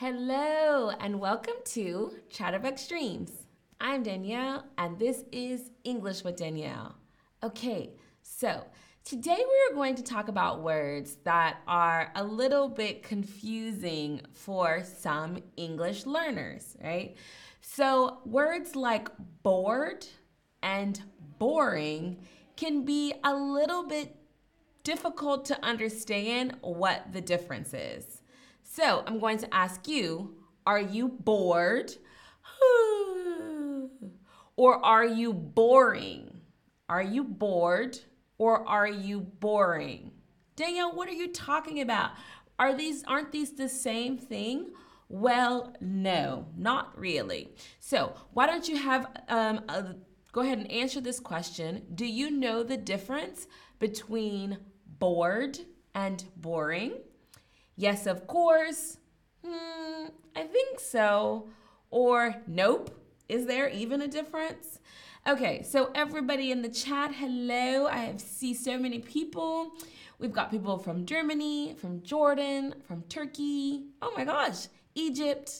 Hello, and welcome to Chatterbox Dreams. I'm Danielle, and this is English with Danielle. Okay, so today we are going to talk about words that are a little bit confusing for some English learners, right? So, words like bored and boring can be a little bit difficult to understand what the difference is. So, I'm going to ask you are you bored? or are you boring? Are you bored or are you boring? Danielle, what are you talking about? Are these aren't these the same thing? Well, no, not really. So, why don't you have um, a, go ahead and answer this question? Do you know the difference between bored and boring? Yes, of course. Hmm, I think so. Or nope. Is there even a difference? Okay, so everybody in the chat, hello. I see so many people. We've got people from Germany, from Jordan, from Turkey. Oh my gosh, Egypt,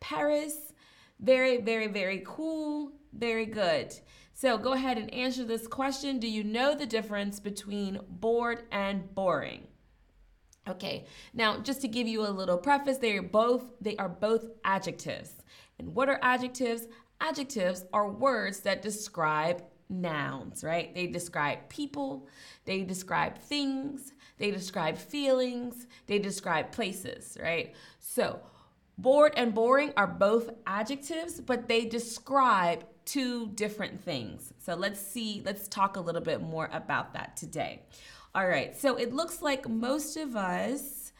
Paris. Very, very, very cool. Very good. So go ahead and answer this question. Do you know the difference between bored and boring? Okay, now just to give you a little preface, they are both they are both adjectives. And what are adjectives? Adjectives are words that describe nouns, right? They describe people, they describe things, they describe feelings, they describe places, right? So, bored and boring are both adjectives, but they describe two different things. So, let's see, let's talk a little bit more about that today. All right, so it looks like most of us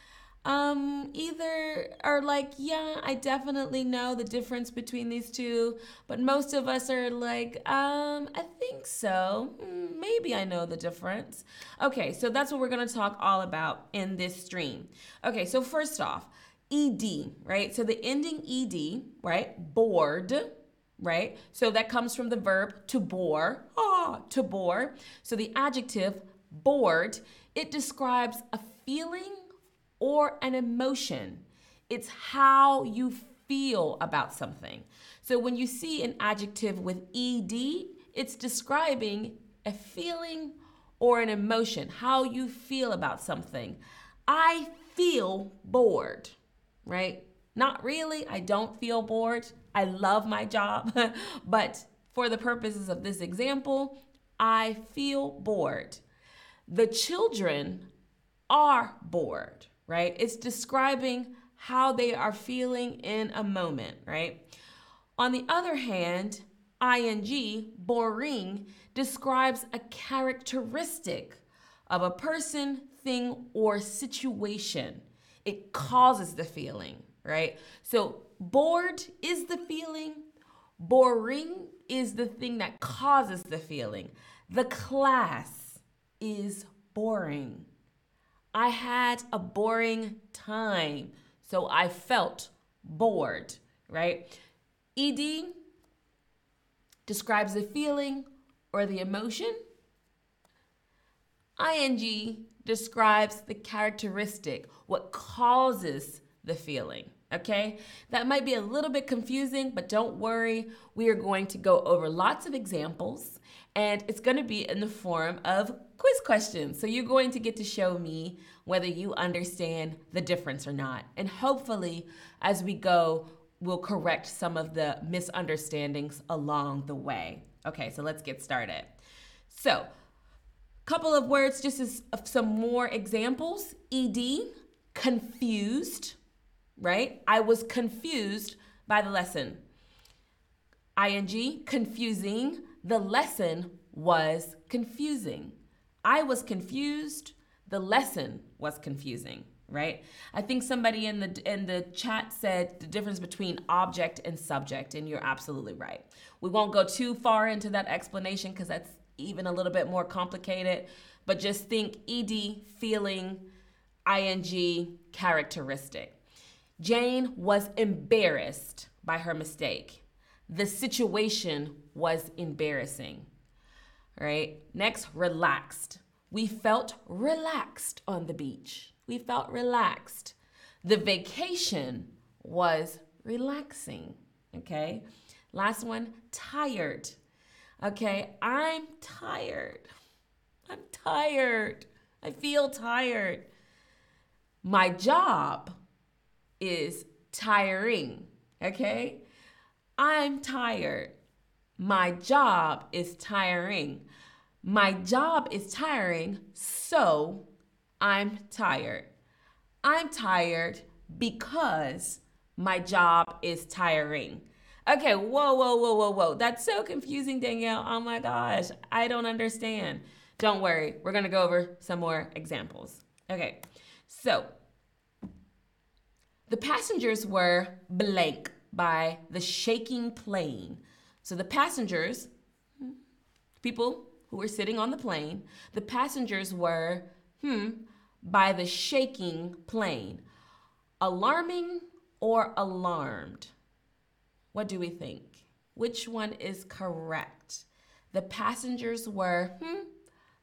um, either are like, yeah, I definitely know the difference between these two, but most of us are like, um, I think so. Hmm, maybe I know the difference. Okay, so that's what we're gonna talk all about in this stream. Okay, so first off, ed, right? So the ending ed, right? Bored, right? So that comes from the verb to bore, ah, to bore. So the adjective bored, it describes a feeling or an emotion. It's how you feel about something. So when you see an adjective with ed, it's describing a feeling or an emotion, how you feel about something. I feel bored, right? Not really. I don't feel bored. I love my job. but for the purposes of this example, I feel bored. The children are bored, right? It's describing how they are feeling in a moment, right? On the other hand, ing, boring, describes a characteristic of a person, thing, or situation. It causes the feeling, right? So, bored is the feeling, boring is the thing that causes the feeling. The class is boring. I had a boring time, so I felt bored, right? ED describes the feeling or the emotion. ING describes the characteristic, what causes the feeling. Okay, that might be a little bit confusing, but don't worry. We are going to go over lots of examples and it's going to be in the form of quiz questions. So you're going to get to show me whether you understand the difference or not. And hopefully, as we go, we'll correct some of the misunderstandings along the way. Okay, so let's get started. So, couple of words, just as some more examples. ED, confused, right? I was confused by the lesson. ING, confusing. The lesson was confusing. I was confused. The lesson was confusing, right? I think somebody in the in the chat said the difference between object and subject, and you're absolutely right. We won't go too far into that explanation because that's even a little bit more complicated. But just think ed, feeling, ing, characteristic. Jane was embarrassed by her mistake. The situation was embarrassing. Right? Next, relaxed. We felt relaxed on the beach. We felt relaxed. The vacation was relaxing. Okay. Last one, tired. Okay. I'm tired. I'm tired. I feel tired. My job is tiring. Okay. I'm tired. My job is tiring. My job is tiring, so I'm tired. I'm tired because my job is tiring. Okay, whoa, whoa, whoa, whoa, whoa. That's so confusing, Danielle. Oh my gosh, I don't understand. Don't worry, we're gonna go over some more examples. Okay, so the passengers were blank by the shaking plane. So the passengers, people who were sitting on the plane, the passengers were, hmm, by the shaking plane. Alarming or alarmed? What do we think? Which one is correct? The passengers were, hmm,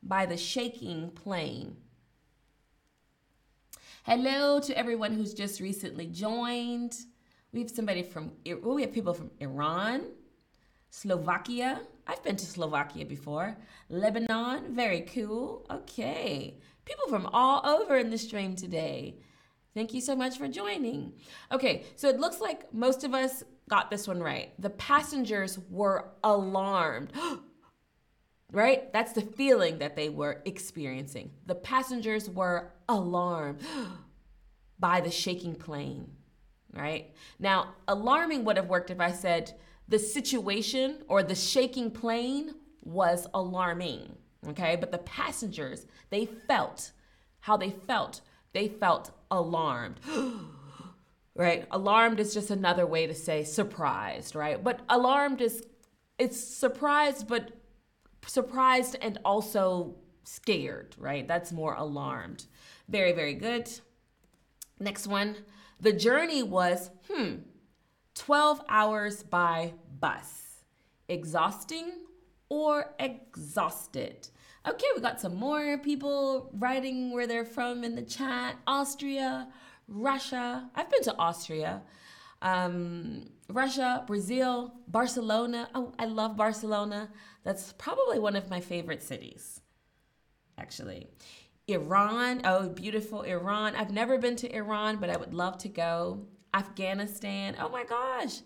by the shaking plane. Hello to everyone who's just recently joined. We have somebody from, well, we have people from Iran, Slovakia. I've been to Slovakia before. Lebanon, very cool. Okay. People from all over in the stream today. Thank you so much for joining. Okay, so it looks like most of us got this one right. The passengers were alarmed. right? That's the feeling that they were experiencing. The passengers were alarmed by the shaking plane right? Now, alarming would have worked if I said the situation or the shaking plane was alarming, okay? But the passengers, they felt how they felt. They felt alarmed. right? Alarmed is just another way to say surprised, right? But alarmed is it's surprised but surprised and also scared, right? That's more alarmed. Very very good. Next one. The journey was, hmm, 12 hours by bus. Exhausting or exhausted? Okay, we got some more people writing where they're from in the chat. Austria, Russia. I've been to Austria. Um, Russia, Brazil, Barcelona. Oh, I love Barcelona. That's probably one of my favorite cities, actually. Iran, oh, beautiful Iran. I've never been to Iran, but I would love to go. Afghanistan, oh my gosh,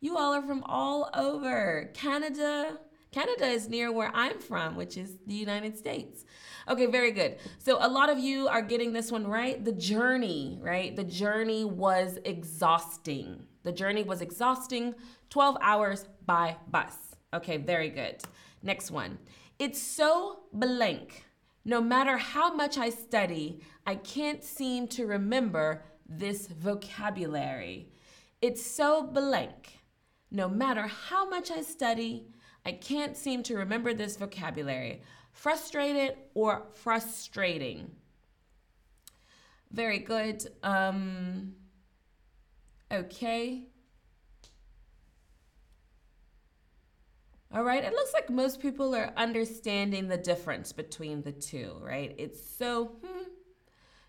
you all are from all over. Canada, Canada is near where I'm from, which is the United States. Okay, very good. So a lot of you are getting this one right. The journey, right? The journey was exhausting. The journey was exhausting, 12 hours by bus. Okay, very good. Next one. It's so blank no matter how much I study, I can't seem to remember this vocabulary. It's so blank. No matter how much I study, I can't seem to remember this vocabulary. Frustrated or frustrating? Very good. Um, okay. All right, it looks like most people are understanding the difference between the two, right? It's so, hmm,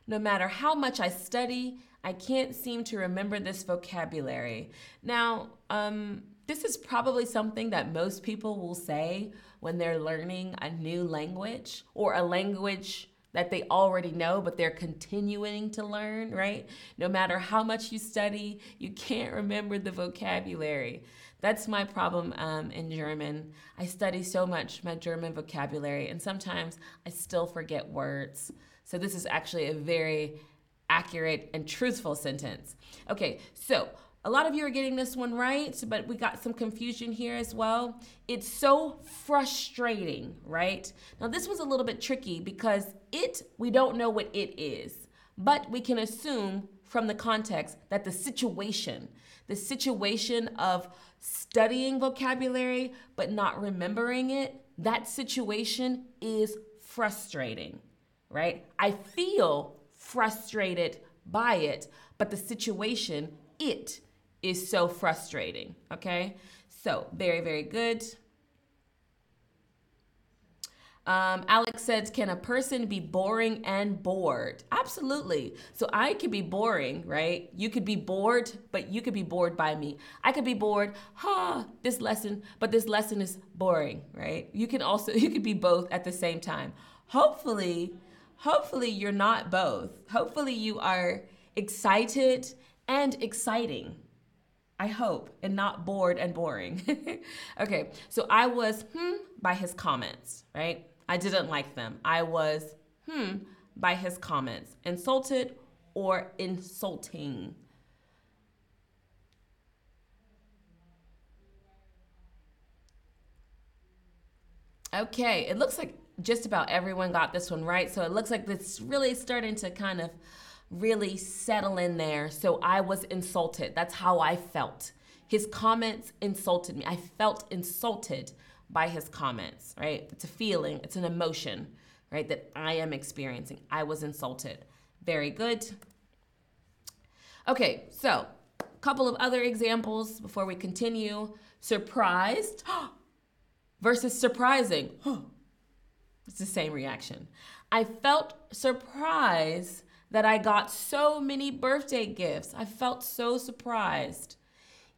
no matter how much I study, I can't seem to remember this vocabulary. Now, um, this is probably something that most people will say when they're learning a new language or a language that they already know, but they're continuing to learn, right? No matter how much you study, you can't remember the vocabulary. That's my problem um, in German. I study so much my German vocabulary, and sometimes I still forget words. So, this is actually a very accurate and truthful sentence. Okay, so a lot of you are getting this one right, but we got some confusion here as well. It's so frustrating, right? Now, this was a little bit tricky because it, we don't know what it is, but we can assume from the context that the situation, the situation of studying vocabulary but not remembering it, that situation is frustrating, right? I feel frustrated by it, but the situation, it is so frustrating, okay? So, very, very good. Um, Alex says, Can a person be boring and bored? Absolutely. So I could be boring, right? You could be bored, but you could be bored by me. I could be bored, ha, huh, this lesson, but this lesson is boring, right? You can also, you could be both at the same time. Hopefully, hopefully you're not both. Hopefully you are excited and exciting. I hope, and not bored and boring. okay, so I was hmm by his comments, right? I didn't like them. I was, hmm, by his comments. Insulted or insulting. Okay, it looks like just about everyone got this one right. So it looks like it's really starting to kind of really settle in there. So I was insulted. That's how I felt. His comments insulted me. I felt insulted by his comments, right? It's a feeling, it's an emotion, right, that I am experiencing. I was insulted. Very good. Okay, so a couple of other examples before we continue. Surprised versus surprising. It's the same reaction. I felt surprised that I got so many birthday gifts. I felt so surprised.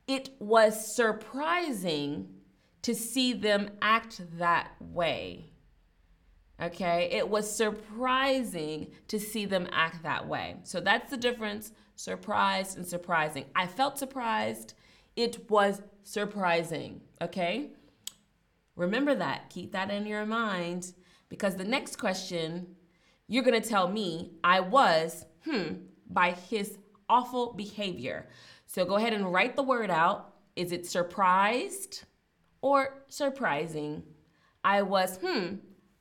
It was surprising to see them act that way. Okay, it was surprising to see them act that way. So that's the difference surprised and surprising. I felt surprised, it was surprising. Okay, remember that, keep that in your mind because the next question you're gonna tell me I was, hmm, by his awful behavior. So go ahead and write the word out. Is it surprised? or surprising. I was, hmm,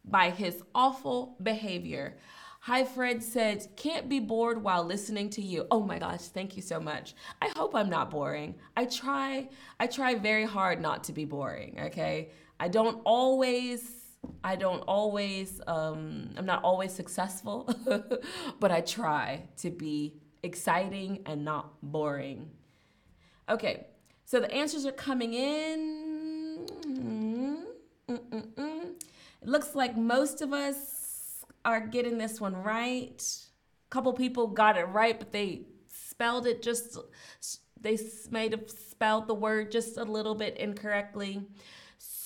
by his awful behavior. Hi, Fred said, can't be bored while listening to you. Oh my gosh, thank you so much. I hope I'm not boring. I try, I try very hard not to be boring, okay? I don't always, I don't always, um, I'm not always successful, but I try to be exciting and not boring. Okay, so the answers are coming in. Mm-mm-mm. It looks like most of us are getting this one right. A couple people got it right, but they spelled it just, they may have spelled the word just a little bit incorrectly.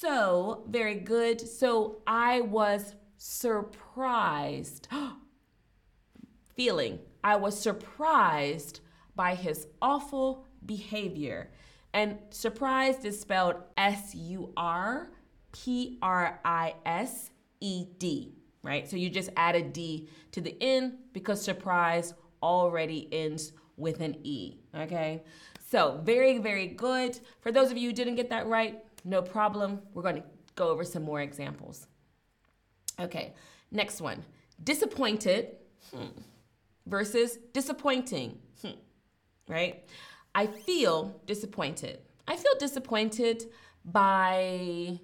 So, very good. So, I was surprised. Feeling. I was surprised by his awful behavior. And surprised is spelled S U R P R I S E D, right? So you just add a D to the end because surprise already ends with an E, okay? So very, very good. For those of you who didn't get that right, no problem. We're going to go over some more examples. Okay, next one. Disappointed versus disappointing, hmm, right? I feel disappointed. I feel disappointed by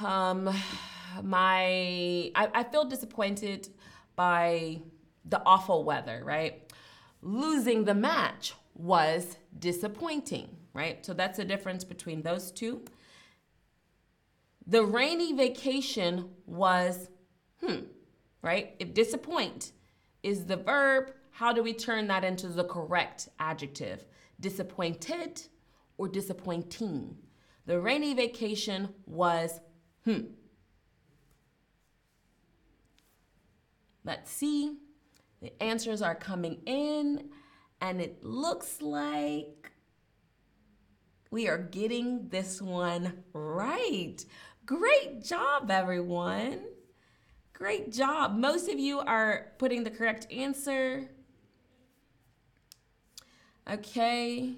um, my I, I feel disappointed by the awful weather, right? Losing the match was disappointing, right? So that's the difference between those two. The rainy vacation was, hmm, right? If disappoint is the verb, how do we turn that into the correct adjective? Disappointed or disappointing? The rainy vacation was Hmm. Let's see. The answers are coming in, and it looks like we are getting this one right. Great job, everyone. Great job. Most of you are putting the correct answer. Okay.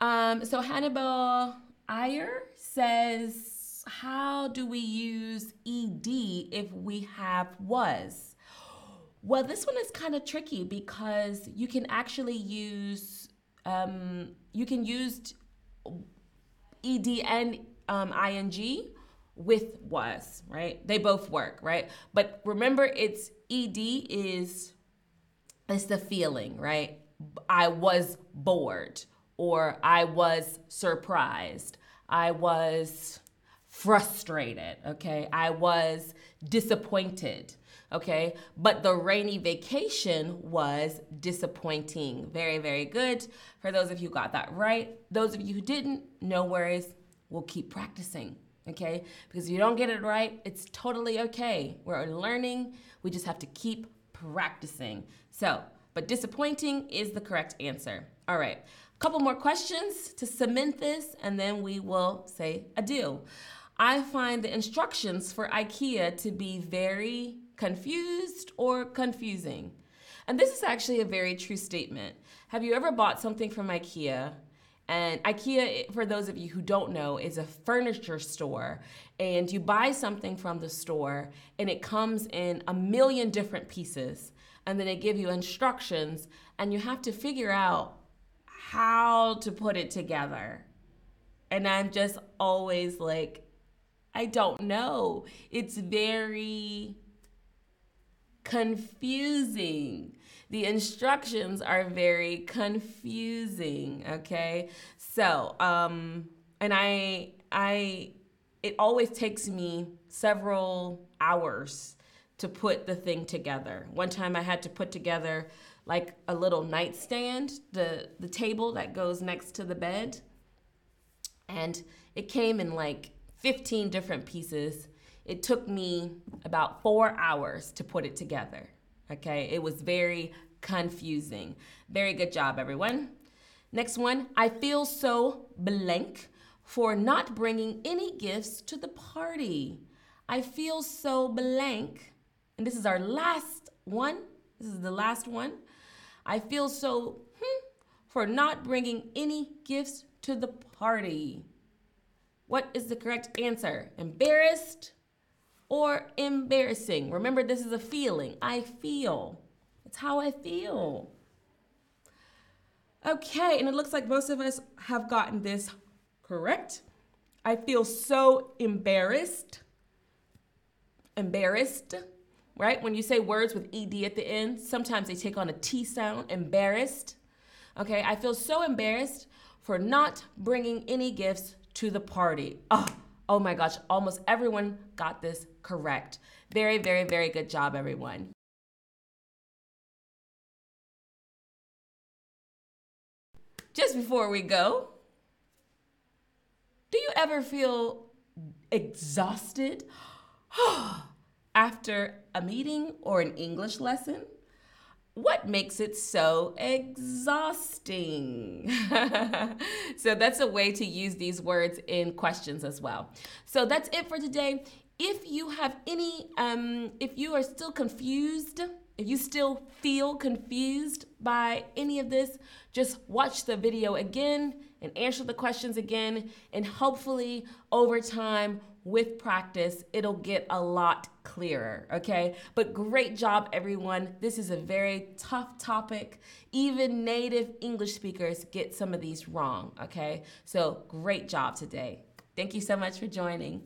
Um, so Hannibal Ayer says, How do we use ED if we have was? Well, this one is kind of tricky because you can actually use um, you can use ed and um, ing with was, right? They both work, right? But remember, it's ed is it's the feeling, right? I was bored or I was surprised. I was frustrated, okay? I was disappointed, okay? But the rainy vacation was disappointing. Very, very good. For those of you who got that right, those of you who didn't, no worries. We'll keep practicing, okay? Because if you don't get it right, it's totally okay. We're learning, we just have to keep practicing. So, but disappointing is the correct answer. All right, a couple more questions to cement this, and then we will say adieu. I find the instructions for IKEA to be very confused or confusing. And this is actually a very true statement. Have you ever bought something from IKEA? And IKEA, for those of you who don't know, is a furniture store. And you buy something from the store, and it comes in a million different pieces. And then they give you instructions, and you have to figure out how to put it together. And I'm just always like, I don't know. It's very confusing. The instructions are very confusing, okay? So, um and I I it always takes me several hours to put the thing together. One time I had to put together like a little nightstand, the the table that goes next to the bed. And it came in like 15 different pieces. It took me about four hours to put it together. Okay, it was very confusing. Very good job, everyone. Next one, I feel so blank for not bringing any gifts to the party. I feel so blank. And this is our last one. This is the last one. I feel so hmm, for not bringing any gifts to the party. What is the correct answer? Embarrassed or embarrassing? Remember, this is a feeling. I feel. It's how I feel. Okay, and it looks like most of us have gotten this correct. I feel so embarrassed. Embarrassed, right? When you say words with ed at the end, sometimes they take on a T sound, embarrassed. Okay, I feel so embarrassed for not bringing any gifts to the party. Oh, oh my gosh, almost everyone got this correct. Very, very, very good job, everyone. Just before we go, do you ever feel exhausted after a meeting or an English lesson? What makes it so exhausting? so that's a way to use these words in questions as well. So that's it for today. If you have any, um, if you are still confused, if you still feel confused by any of this, just watch the video again and answer the questions again. And hopefully, over time, with practice, it'll get a lot clearer, okay? But great job, everyone. This is a very tough topic. Even native English speakers get some of these wrong, okay? So great job today. Thank you so much for joining.